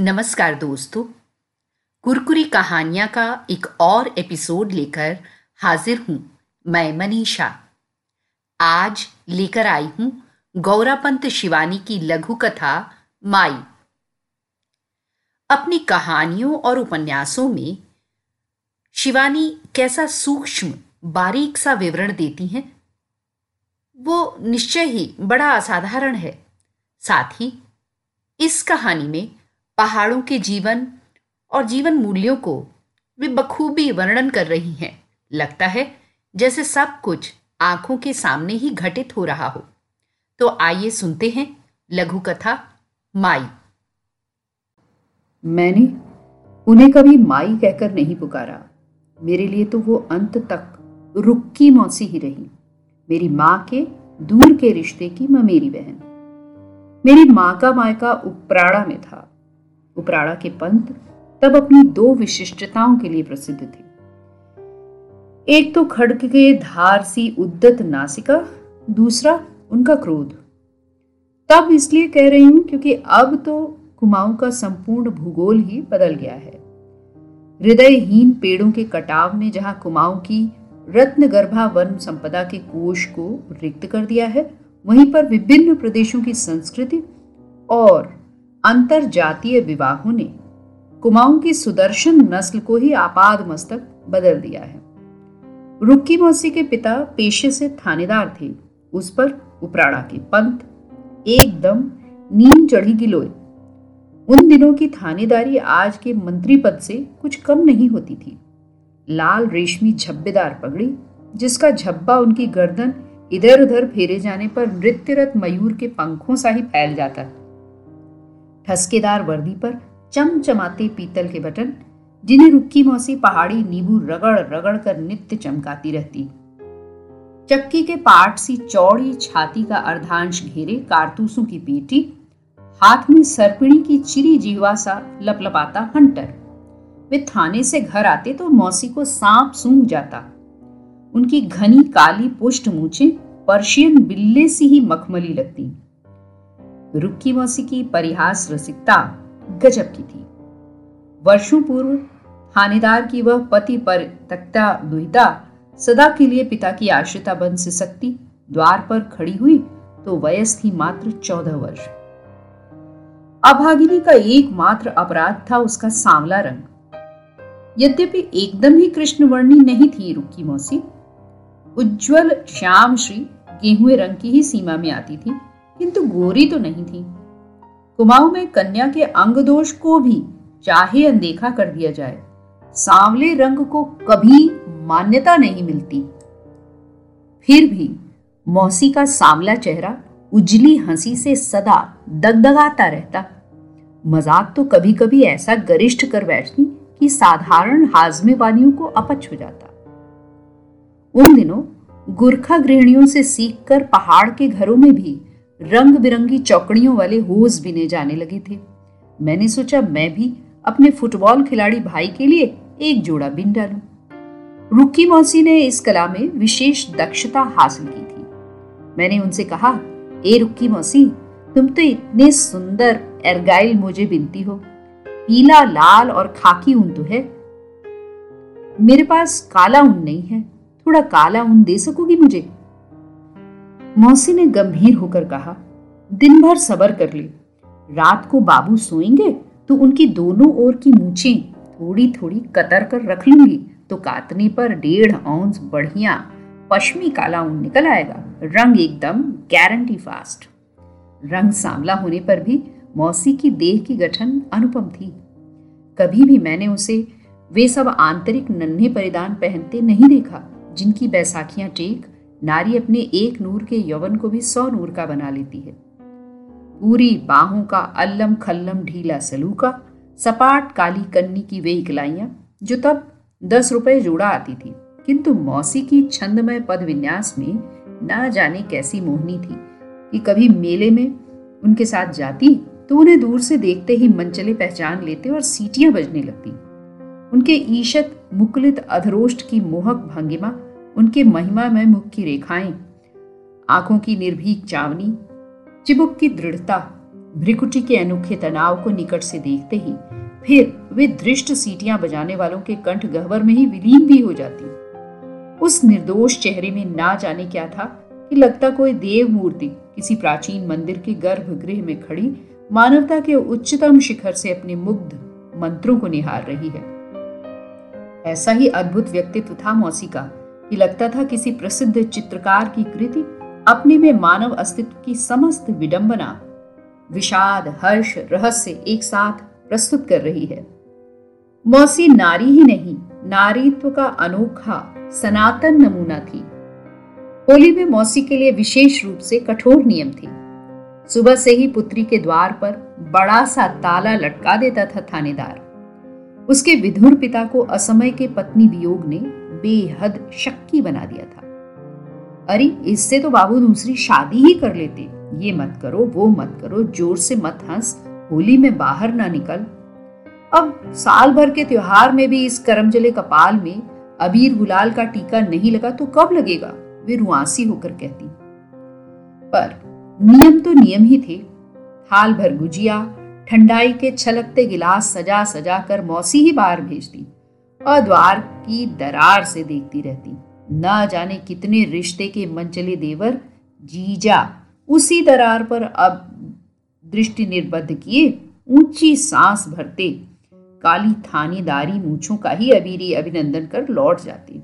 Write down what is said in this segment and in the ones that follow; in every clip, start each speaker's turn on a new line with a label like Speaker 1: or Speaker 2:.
Speaker 1: नमस्कार दोस्तों। कुरकुरी कहानियाँ का एक और एपिसोड लेकर हाजिर हूँ मैं मनीषा। आज लेकर आई हूँ गौरापंत शिवानी की लघु कथा माई। अपनी कहानियों और उपन्यासों में शिवानी कैसा सूक्ष्म, बारीक सा विवरण देती हैं, वो निश्चय ही बड़ा असाधारण है। साथ ही, इस कहानी में पहाड़ों के जीवन और जीवन मूल्यों को वे बखूबी वर्णन कर रही हैं। लगता है जैसे सब कुछ आँखों के सामने ही घटित हो रहा हो। तो आइए सुनते हैं लघु कथा माई।
Speaker 2: मैंने उन्हें कभी माई कहकर नहीं पुकारा। मेरे लिए तो वो अंत तक रुक्की मौसी ही रही। मेरी माँ के दूर के रिश्ते की ममेरी बहन। मेरी माँ का मायका उपराड़ा में था। उपराड़ा के पंत तब अपनी दो विशिष्टताओं के लिए प्रसिद्ध थे। एक तो खड़ग के धार सी उद्दत नासिका, दूसरा उनका क्रोध। तब इसलिए कह रही हूँ क्योंकि अब तो कुमाऊं का संपूर्ण भूगोल ही बदल गया है। हृदयहीन पेड़ों के कटाव ने जहाँ कुमाऊं की रत्न गर्भा वन संपदा के कोष को रिक्त कर दिया है, वहीं पर विभिन्न प्रदेशों की संस्कृति और अंतर जातीय विवाहों ने कुमाऊं की सुदर्शन नस्ल को ही आपाद मस्तक बदल दिया है। रुक्की मौसी के पिता पेशे से थानेदार थे। उस पर उपराड़ा के पंत एकदम नींद चढ़ी गिलोय उन दिनों की थानेदारी आज के मंत्री पद से कुछ कम नहीं होती थी। लाल रेशमी झब्बेदार पगड़ी, जिसका झब्बा उनकी गर्दन इधर उधर फेरे जाने पर नृत्यरत मयूर के पंखों सा ही फैल जाता ठसकेदार वर्दी पर चमचमाते पीतल के बटन, जिन्हें रुक्की मौसी पहाड़ी नींबू रगड़ रगड़ कर नित्य चमकाती रहती। चक्की के पाट सी चौड़ी छाती का अर्धांश घेरे कारतूसों की पेटी, हाथ में सरपिणी की चिरी जीवा सा लपलपाता हंटर। वे थाने से घर आते तो मौसी को सांप सूंघ जाता। उनकी घनी काली पुष्ट मूछे पर्शियन बिल्ले सी ही मखमली लगती। रुक्की मौसी की परिहास रसिकता गजब की थी। वर्षों पूर्व थानेदार की वह पति पर तख्ता दुहिता सदा के लिए पिता की आश्रिता बन सिसकती द्वार पर खड़ी हुई तो वयस थी मात्र चौदह वर्ष। अभागिनी का एकमात्र अपराध था उसका सांवला रंग। यद्यपि एकदम ही कृष्णवर्णी नहीं थी रुक्की मौसी, उज्जवल श्याम श्री गेहुए रंग की ही सीमा में आती थी। किंतु गोरी तो नहीं थी। कुमाऊं में कन्या के अंग दोष को भी चाहे अनदेखा कर दिया जाए, सांवले रंग को कभी मान्यता नहीं मिलती। फिर भी मौसी का सांवला चेहरा उजली हँसी से सदा दगदगाता रहता। मज़ाक तो कभी कभी ऐसा गरिष्ठ कर बैठती कि साधारण हाजमे वालियों को अपच हो जाता। उन दिनों गुरखा गृहणियों से सीखकर पहाड़ के घरों में भी रंग बिरंगी चौकड़ियों वाले होज बिने जाने लगे थे। मैंने सोचा, मैं भी अपने फुटबॉल खिलाड़ी भाई के लिए एक जोड़ा बिन डालूं। रुक्की मौसी ने इस कला में विशेष दक्षता हासिल की थी। मैंने उनसे कहा, ए रुक्की मौसी, तुम तो इतने सुंदर, एरगाइल मुझे बिनती हो। पीला, लाल और खाकी ऊन तो है। मेरे पास काला ऊन नहीं है। थोड़ा काला ऊन दे सकोगी मुझे? मौसी ने गंभीर होकर कहा दिन भर सबर कर ले। रात को बाबू सोएँगे तो उनकी दोनों ओर की मूछें थोड़ी थोड़ी कतर कर रख लूँगी तो कातने पर डेढ़ औंस बढ़िया पश्चिमी काला ऊन निकल आएगा। रंग एकदम गारंटी फास्ट रंग सांवला होने पर भी मौसी की देह की गठन अनुपम थी। कभी भी मैंने उसे वे सब आंतरिक नन्हे परिधान पहनते नहीं देखा, जिनकी बैसाखियाँ टेक नारी अपने एक नूर के यौवन को भी सौ नूर का बना लेती है। पूरी बाहों का अल्लम खल्लम ढीला सलूका, सपाट काली कन्नी की वे इकलाइयाँ, जो तब दस रुपए जोड़ा आती थी। किंतु मौसी की छंदमय पद विन्यास में ना जाने कैसी मोहनी थी कि कभी मेले में उनके साथ जाती तो उन्हें दूर से देखते ही मनचले पहचान लेते और सीटियाँ बजने लगती। उनके ईशत मुकुलित अधरोष्ट की मोहक भंगिमा उनके महिमा में मुख की रेखाएँ, आँखों की निर्भीक चावनी, चिबुक की दृढ़ता, भ्रिकुटी के अनोखे तनाव को निकट से देखते ही फिर वे दृष्ट सीटियाँ बजाने वालों के कंठ गहवर में ही विलीन भी हो जाती। उस निर्दोष चेहरे में ना जाने क्या था कि लगता कोई देव मूर्ति किसी प्राचीन मंदिर के गर्भगृह में खड़ी मानवता के उच्चतम शिखर से अपने मुग्ध मंत्रों को निहार रही है। ऐसा ही अद्भुत व्यक्तित्व था मौसी का। कि लगता था किसी प्रसिद्ध चित्रकार की कृति अपने में मानव अस्तित्व की समस्त विडंबना, विषाद, हर्ष, रहस्य एक साथ प्रस्तुत कर रही है। मौसी नारी ही नहीं, नारीत्व का अनोखा, सनातन नमूना थी। होली में मौसी के लिए विशेष रूप से कठोर नियम थे। सुबह से ही पुत्री के द्वार पर बड़ा सा ताला लटका देता था थानेदार। उसके विधुर पिता को असमय के पत्नी वियोग ने बेहद शक्की बना दिया था। अरे, इससे तो बाबू दूसरी शादी ही कर लेते। ये मत करो, वो मत करो, ज़ोर से मत हंस, होली में बाहर ना निकल। अब साल भर के त्योहार में भी इस करमजले कपाल में अबीर गुलाल का टीका नहीं लगा तो कब लगेगा? वे रुआसी होकर कहती। पर नियम तो नियम ही थे। थाल भर गुजिया, ठंडाई के छलकते गिलास सजा सजा कर मौसी ही बाहर भेजती। द्वार की दरार से देखती रहती। न जाने कितने रिश्ते के मंचले देवर जीजा उसी दरार पर अब दृष्टि निर्बद्ध किए, ऊँची सांस भरते, काली थानीदारी मूछों का ही अबीरी अभिनंदन कर लौट जाती।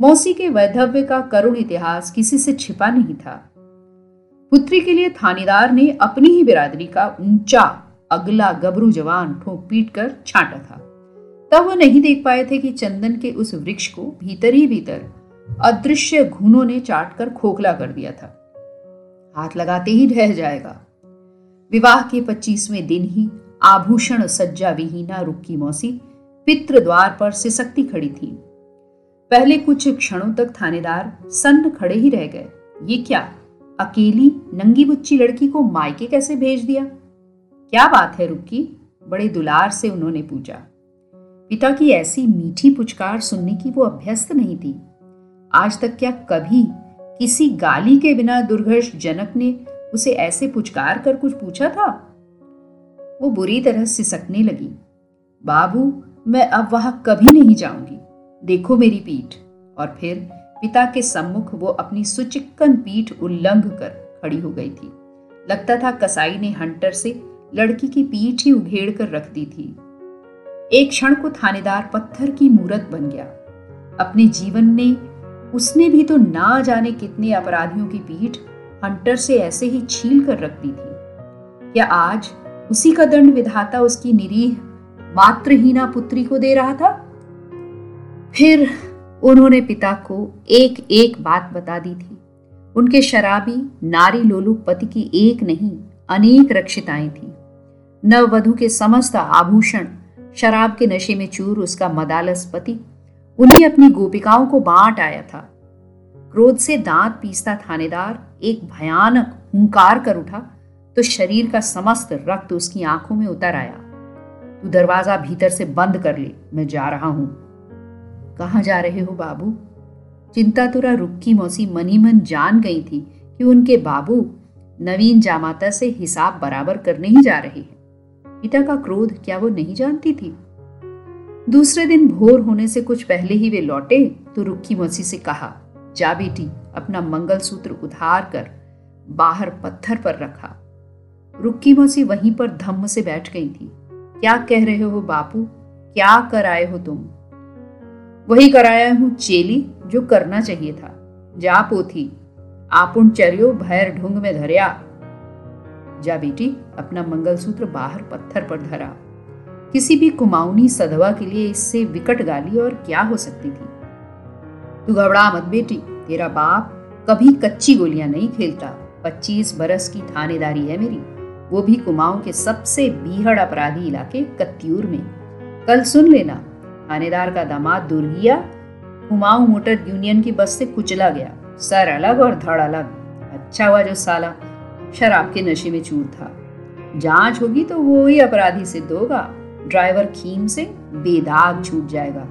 Speaker 2: मौसी के वैधव्य का करुण इतिहास किसी से छिपा नहीं था। पुत्री के लिए थानेदार ने अपनी ही बिरादरी का ऊँचा, अगला गबरू जवान ठोक पीट कर छांटा था। तब वो नहीं देख पाए थे कि चंदन के उस वृक्ष को भीतर ही भीतर अदृश्य घुनों ने चाट कर खोखला कर दिया था। हाथ लगाते ही ढह जाएगा। विवाह के पच्चीसवें दिन ही आभूषण सज्जा विहीना रुक्की मौसी पित्र द्वार पर सिसकती खड़ी थी। पहले कुछ क्षणों तक थानेदार सन्न खड़े ही रह गए। ये क्या, अकेली नंगी बुच्ची लड़की को मायके कैसे भेज दिया? क्या बात है रुक्की, बड़े दुलार से उन्होंने पूछा। पिता की ऐसी मीठी पुचकार सुनने की वो अभ्यस्त नहीं थी। आज तक क्या कभी किसी गाली के बिना दुर्घर्ष जनक ने उसे ऐसे पुचकार कर कुछ पूछा था? वो बुरी तरह सिसकने लगी। बाबू, मैं अब वहाँ कभी नहीं जाऊँगी। देखो मेरी पीठ। और फिर पिता के सम्मुख वो अपनी सुचिक्कन पीठ उल्लंघ कर खड़ी हो गई थी। लगता था कसाई ने हंटर से लड़की की पीठ ही उघेड़ कर रख दी थी। एक क्षण को थानेदार पत्थर की मूरत बन गया। अपने जीवन ने उसने भी तो ना जाने कितने अपराधियों की पीठ हंटर से ऐसे ही छील कर रख दी थी। क्या आज उसी का दंड विधाता उसकी निरीह मात्रहीना पुत्री को दे रहा था? फिर उन्होंने पिता को एक एक बात बता दी थी। उनके शराबी, नारी लोलू पति की एक नहीं, अनेक रक्षिताएँ थी। नववधु के समस्त आभूषण शराब के नशे में चूर उसका मदालस पति। उन्हें अपनी गोपिकाओं को बांट आया था। क्रोध से दांत पीसता थानेदार एक भयानक हुंकार कर उठा तो शरीर का समस्त रक्त उसकी आँखों में उतर आया। तू दरवाज़ा भीतर से बंद कर ले, मैं जा रहा हूँ। कहा जा रहे हो बाबू? चिंता तुरा रुक्की मौसी मनी मन जान गई थी कि उनके बाबू नवीन जामाता से हिसाब बराबर करने ही जा रहे हैं। पिता का क्रोध क्या वो नहीं जानती थी? दूसरे दिन भोर होने से कुछ पहले ही वे लौटे तो रुक्की मौसी से कहा, जा बेटी, अपना मंगलसूत्र उधार कर, बाहर पत्थर पर रखा। रुक्की मौसी वहीं पर धम्म से बैठ गई थी। क्या कह रहे हो बापू? क्या कर आए हो तुम? वही कराया हूँ चेली, जो करना चाहिए था। जा पोथी आपुन चरियो भैर ढूंग में धरिया। जा बेटी, अपना मंगलसूत्र बाहर पत्थर पर धरा। किसी भी कुमाऊनी सधवा के लिए इससे विकट गाली और क्या हो सकती थी? तू घबरा मत बेटी, तेरा बाप कभी कच्ची गोलियाँ नहीं खेलता। पच्चीस बरस की थानेदारी है मेरी। वो भी कुमाऊं के सबसे बीहड़ अपराधी इलाके कत्यूर में। कल सुन लेना, थानेदार का दामाद दुर्गिया कुमाऊं मोटर यूनियन की बस से कुचला गया। सर अलग और धड़ अलग। अच्छा हुआ जो साला। शराब के नशे में चूर था। जाँच होगी तो वो ही अपराधी सिद्ध होगा। ड्राइवर खीम से बेदाग छूट जाएगा।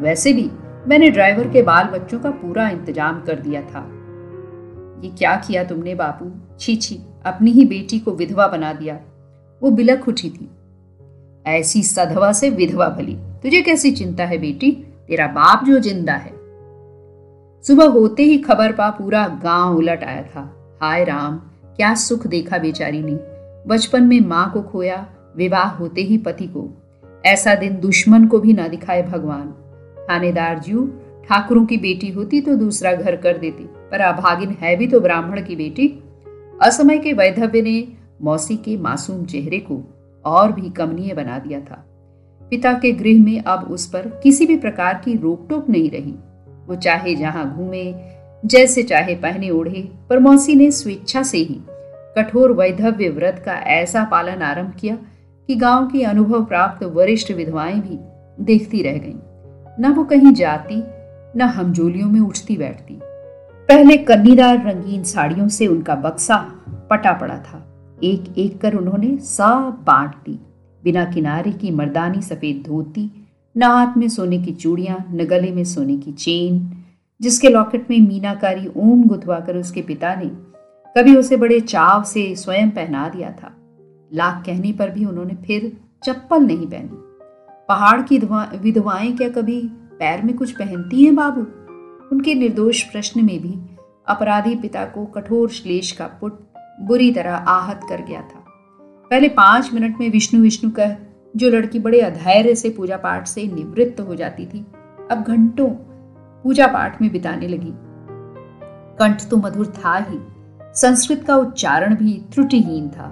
Speaker 2: वैसे भी मैंने ड्राइवर के बाल बच्चों का पूरा इंतज़ाम कर दिया था। ये क्या किया तुमने बापू? छी छी, अपनी ही बेटी को विधवा बना दिया। वो बिलख उठी थी। ऐसी सधवा से विधवा भली। तुझे कैसी चिंता है बेटी? तेरा बाप जो ज़िंदा है। सुबह होते ही खबर पा पूरा गाँव उलट आया था। हाय राम क्या सुख देखा बेचारी ने। बचपन में माँ को खोया, विवाह होते ही पति को। ऐसा दिन दुश्मन को भी ना दिखाए भगवान। थानेदार जू, ठाकुरों की बेटी होती तो दूसरा घर कर देती, पर अभागिन है भी तो ब्राह्मण की बेटी। असमय के वैधव्य ने मौसी के मासूम चेहरे को और भी कमनीय बना दिया था। पिता के गृह में अब उस पर किसी भी प्रकार की रोक टोक नहीं रही। वो चाहे जहाँ घूमे, जैसे चाहे पहने ओढ़े, पर मौसी ने स्वेच्छा से ही कठोर वैधव्य व्रत का ऐसा पालन आरंभ किया कि गाँव की अनुभव प्राप्त वरिष्ठ विधवाएँ भी देखती रह गईं। न वो कहीं जाती, न हमजोलियों में उठती बैठती। पहले कन्नीदार रंगीन साड़ियों से उनका बक्सा पटा पड़ा था। एक एक कर उन्होंने सब बांट दी। बिना किनारे की मर्दानी सफ़ेद धोती, न हाथ में सोने की चूड़ियाँ, न गले में सोने की चेन, जिसके लॉकेट में मीनाकारी ओम गुथवाकर उसके पिता ने कभी उसे बड़े चाव से स्वयं पहना दिया था। लाख कहने पर भी उन्होंने फिर चप्पल नहीं पहनी। पहाड़ की विधवाएँ क्या कभी पैर में कुछ पहनती हैं बाबू? उनके निर्दोष प्रश्न में भी अपराधी पिता को कठोर श्लेष का पुट बुरी तरह आहत कर गया था। पहले पाँच मिनट में विष्णु विष्णु कह, जो लड़की बड़े अधैर्य से पूजा पाठ से निवृत्त हो जाती थी, अब घंटों पूजा पाठ में बिताने लगी। कंठ तो मधुर था ही। संस्कृत का उच्चारण भी त्रुटिहीन था।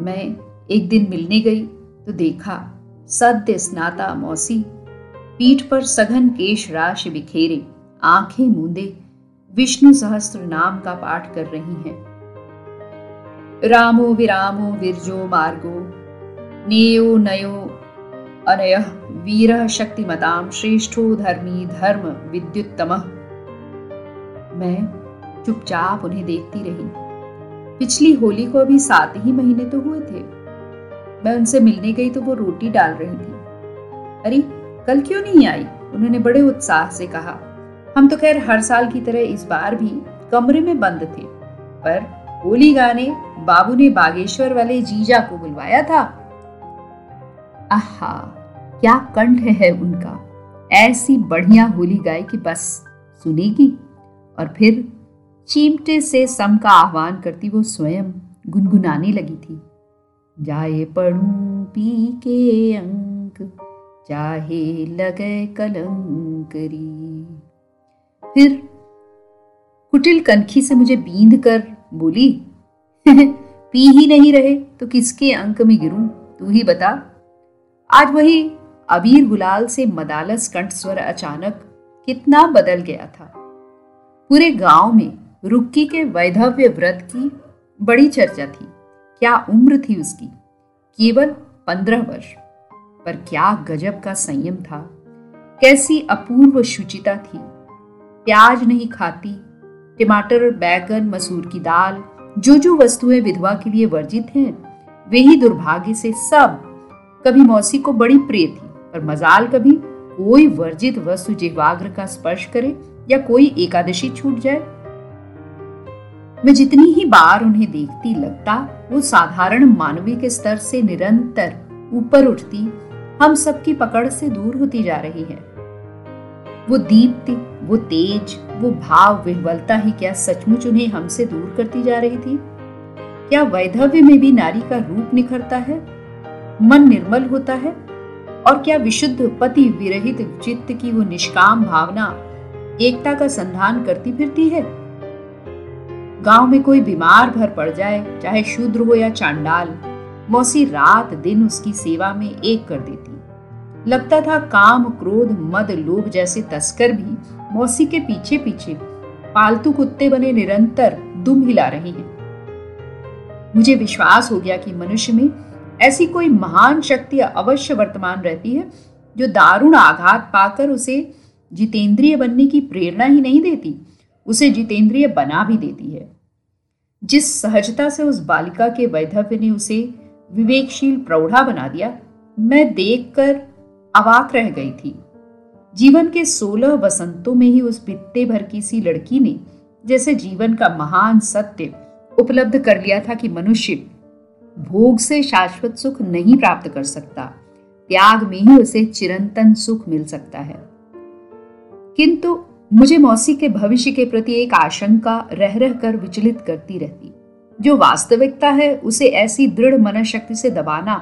Speaker 2: मैं एक दिन मिलने गई तो देखा, सद्य स्नाता मौसी, पीठ पर सघन केश राशि बिखेरे, आँखें मूंदे, विष्णु सहस्त्र नाम का पाठ कर रही हैं। रामो विरामो विरजो मार्गो, नेयो नयो अनय वीर शक्तिमताम श्रेष्ठो धर्मी धर्म विद्युत्तम। मैं चुपचाप उन्हें देखती रही। पिछली होली को अभी सात ही महीने तो हुए थे। मैं उनसे मिलने गई तो वो रोटी डाल रही थी। अरे, कल क्यों नहीं आई? उन्होंने बड़े उत्साह से कहा। हम तो खैर हर साल की तरह इस बार भी कमरे में बंद थे। पर होली गाने बाबू ने बागेश्वर वाले जीजा को बुलवाया था। आहा, क्या कंठ है उनका। ऐसी बढ़िया होली गाय की बस, सुनेगी। और फिर चीमटे से सम का आह्वान करती वो स्वयं गुनगुनाने लगी थी। जाए पढ़ू पी के अंक, चाहे लगे कलंकरी। फिर कुटिल कनखी से मुझे बींद कर बोली, पी ही नहीं रहे तो किसके अंक में गिरूं? तू ही बता। आज वही अबीर गुलाल से मदालस कंठ स्वर अचानक कितना बदल गया था। पूरे गाँव में रुक्की के वैधव्य व्रत की बड़ी चर्चा थी। क्या उम्र थी उसकी? केवल पंद्रह वर्ष। पर क्या गजब का संयम था? कैसी अपूर्व शुचिता थी। प्याज नहीं खाती, टमाटर, बैगन, मसूर की दाल जो जो वस्तुएँ विधवा के लिए वर्जित हैं, वे ही दुर्भाग्य से सब। कभी मौसी को बड़ी प्रिय थी, पर मजाल कभी कोई वर्जित वस्तु जिह्वाग्र का स्पर्श करे या कोई एकादशी छूट जाए। मैं जितनी ही बार उन्हें देखती लगता, वो साधारण मानवीय के स्तर से निरंतर ऊपर उठती, हम सबकी पकड़ से दूर होती जा रही है। वो दीप्ति, वो तेज, वो भाव विह्वलता ही क्या सचमुच उन्हें हमसे दूर करती जा रही थी? क्या वैधव्य में भी नारी का रूप निखरता है? मन निर्मल होता है? और क्या विशुद्ध पति विरहित चित्त की वो निष्काम भावना एकता का संधान करती फिरती है? गाँव में कोई बीमार भर पड़ जाए, चाहे शूद्र हो या चांडाल, मौसी रात दिन उसकी सेवा में एक कर देती। लगता था काम, क्रोध, मद, लोभ जैसे तस्कर भी मौसी के पीछे पीछे पालतू कुत्ते बने निरंतर दुम हिला रहे हैं। मुझे विश्वास हो गया कि मनुष्य में ऐसी कोई महान शक्ति अवश्य वर्तमान रहती है, जो दारुण आघात पाकर उसे जितेंद्रिय बनने की प्रेरणा ही नहीं देती। उसे जितेंद्रिय बना भी देती है। जिस सहजता से उस बालिका के वैधव्य ने उसे विवेकशील प्रौढ़ा बना दिया, मैं देखकर अवाक रह गई थी। जीवन के सोलह वसंतों में ही उस बित्ते भर की सी लड़की ने जैसे जीवन का महान सत्य उपलब्ध कर लिया था कि मनुष्य भोग से शाश्वत सुख नहीं प्राप्त कर सकता, त्याग में ही उसे चिरंतन सुख मिल सकता है। किंतु मुझे मौसी के भविष्य के प्रति एक आशंका रह रह कर विचलित करती रहती। जो वास्तविकता है, उसे ऐसी दृढ़ मन शक्ति से दबाना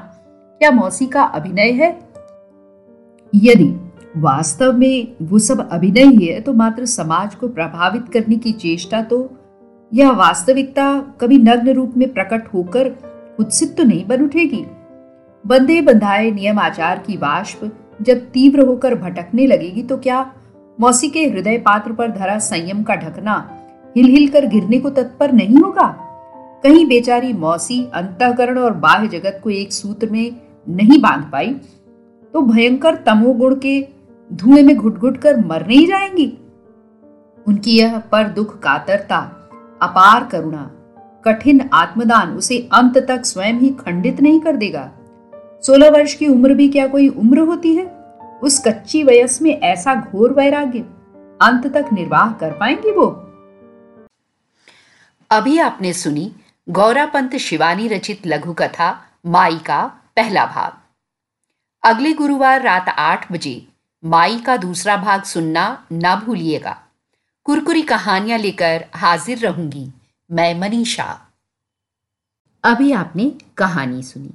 Speaker 2: क्या मौसी का अभिनय है? यदि वास्तव में वो सब अभिनय ही है तो मात्र समाज को प्रभावित करने की चेष्टा तो यह वास्तविकता कभी नग्न रूप में प्रकट होकर उत्सित तो नहीं बन उठेगी? बंधे बंधाए नियम आचार की वाष्प जब तीव्र होकर भटकने लगेगी तो क्या मौसी के हृदय पात्र पर धरा संयम का ढकना हिल हिल कर गिरने को तत्पर नहीं होगा? कहीं बेचारी मौसी अंतकरण और बाह्य जगत को एक सूत्र में नहीं बाँध पाई तो भयंकर तमोगुण के धुएँ में घुट घुट कर मर नहीं जाएँगी। उनकी यह पर दुख कातरता, अपार करुणा, कठिन आत्मदान उसे अंत तक स्वयं ही खंडित नहीं कर देगा। सोलह वर्ष की उम्र भी क्या कोई उम्र होती है? उस कच्ची वयस में ऐसा घोर वैराग्य अंत तक निर्वाह कर पाएँगी वो?
Speaker 1: अभी आपने सुनी गौरापंत शिवानी रचित लघु कथा माई का पहला भाग। अगले गुरुवार रात आठ बजे माई का दूसरा भाग सुनना ना भूलिएगा। कुरकुरी कहानियाँ लेकर हाजिर रहूँगी मैं मनीषा। अभी आपने कहानी सुनी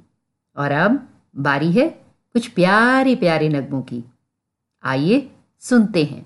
Speaker 1: और अब बारी है कुछ प्यारी प्यारी नगमों की। आइए सुनते हैं।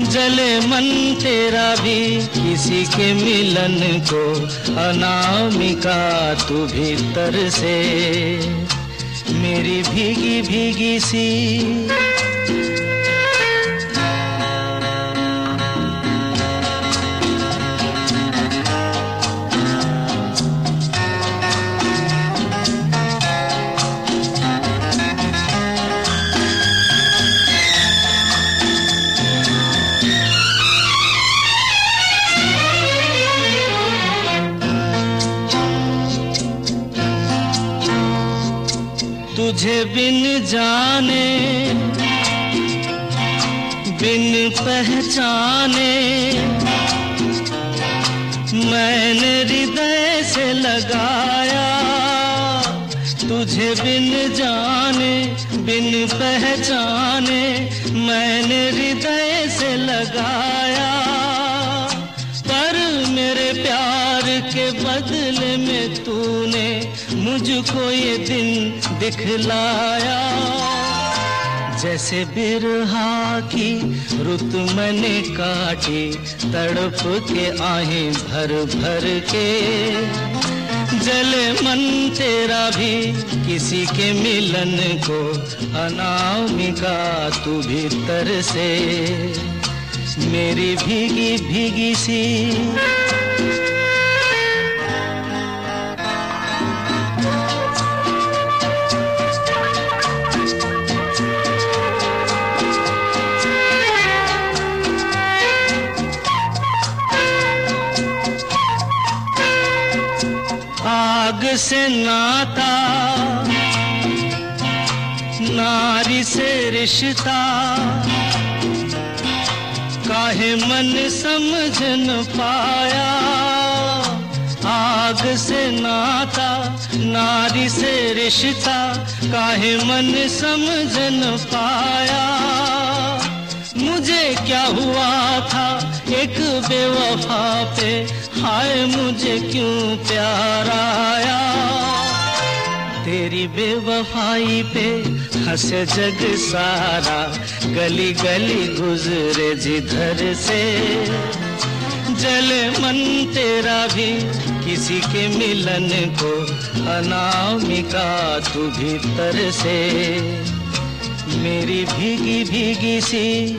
Speaker 3: जले मन तेरा भी, किसी के मिलन को अनामिका तू भीतर से। मेरी भीगी भीगी सी। तुझे बिन जाने, बिन पहचाने, मैंने हृदय से लगाया। तुझे बिन जाने, बिन पहचाने, मैंने हृदय से लगाया। पर मेरे प्यार के बदले में तूने मुझको ये दिन दिखलाया। जैसे बिरहा की रुत मैंने काटी, तड़प के आहें भर भर के। जले मन तेरा भी, किसी के मिलन को अनामिका तू भीतर से। मेरी भीगी भीगी सी से नाता, नारी से रिश्ता, काहे मन समझ न पाया? आग से नाता, नारी से रिश्ता, काहे मन समझ न पाया? मुझे क्या हुआ था एक बेवफा पे? हाय मुझे क्यों प्यार आया? तेरी बेवफाई पे हंसे जग सारा, गली गली गुजरे जिधर से। जले मन तेरा भी किसी के मिलन को, अनामिका तू भीतर से। मेरी भीगी भीगी सी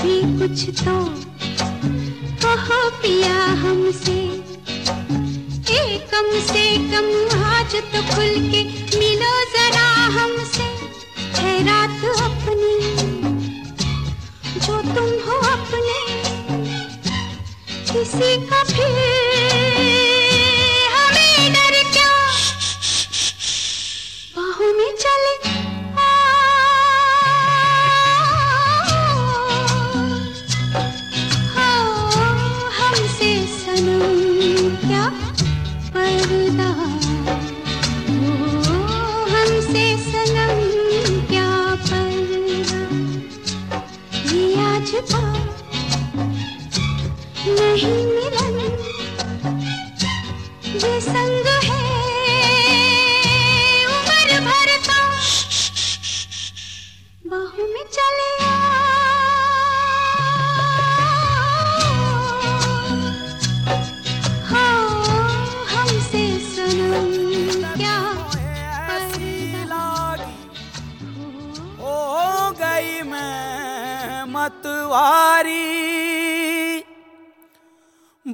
Speaker 4: भी कुछ तो कहो पिया हमसे। कम से कम आज तो खुल के मिलो जरा हमसे। है रात अपनी, जो तुम हो अपने, किसी का फिर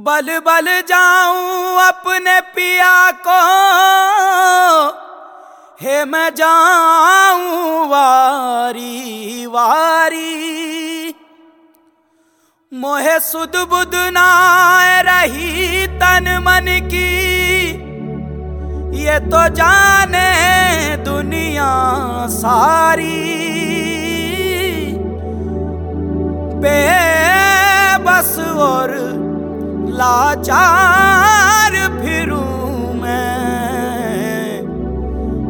Speaker 5: बल बल जाऊँ अपने पिया को। हे मैं जाऊँ वारी वारी। मोहे सुध बुध नाय रही तन मन की। ये तो जाने दुनिया सारी। बे बस और लाचार फिरूं मैं।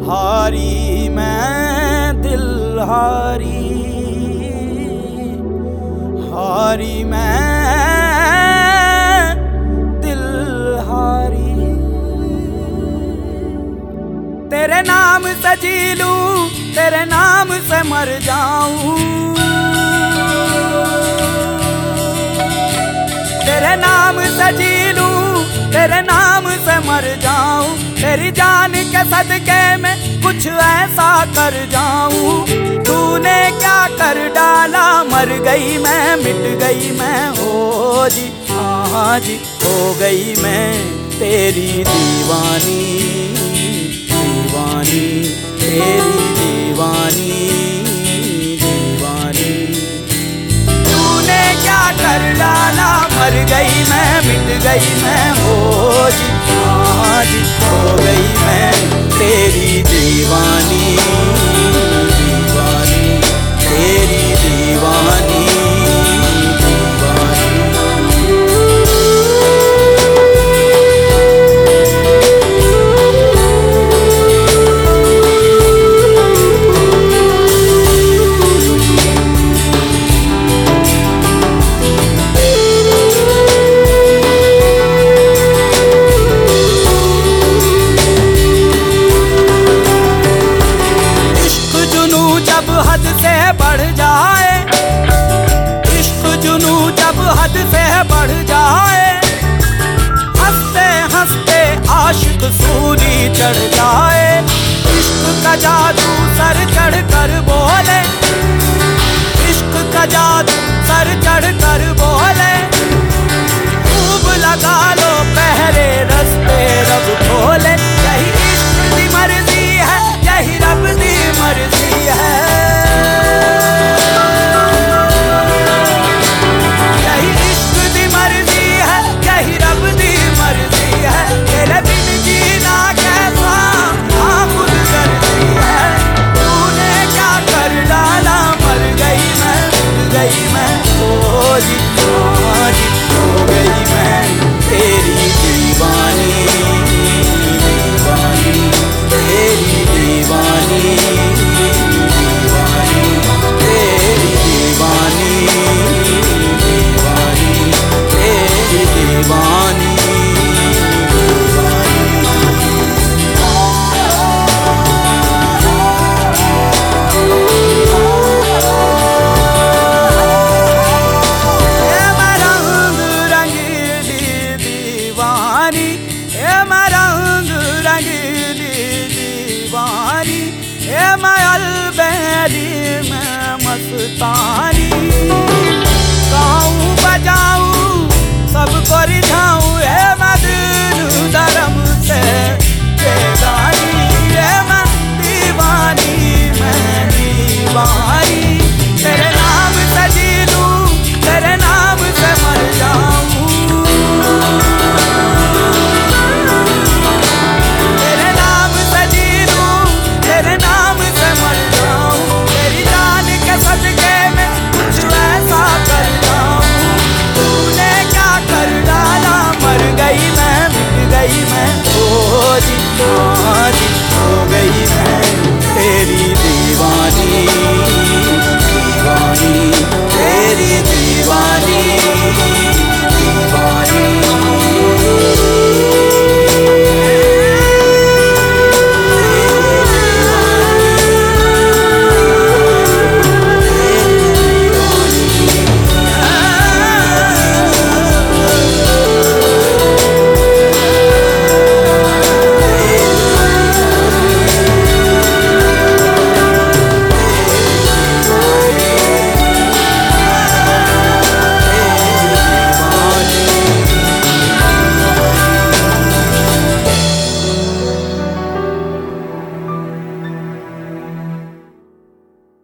Speaker 5: हारी मैं, दिल हारी। हारी मैं, दिल हारी। तेरे नाम से जी तेरे नाम से मर जाऊँ। नाम से जी लूँ तेरे नाम से मर जाऊँ। तेरी जान के सदके में कुछ ऐसा कर जाऊँ। तूने क्या कर डाला? मर गई मैं, मिट गई मैं। हो जी हाँ जी, हो गई मैं तेरी दीवानी दीवानी, तेरी दीवानी कर डाला मर गई मैं, मिट गई मैं, हो जी हाँ जी, हो गई मैं, तेरी दीवानी दीवानी, तेरी चढ़ जाए। इश्क का जादू सर चढ़ कर बोले। इश्क का जादू सर चढ़ कर बोले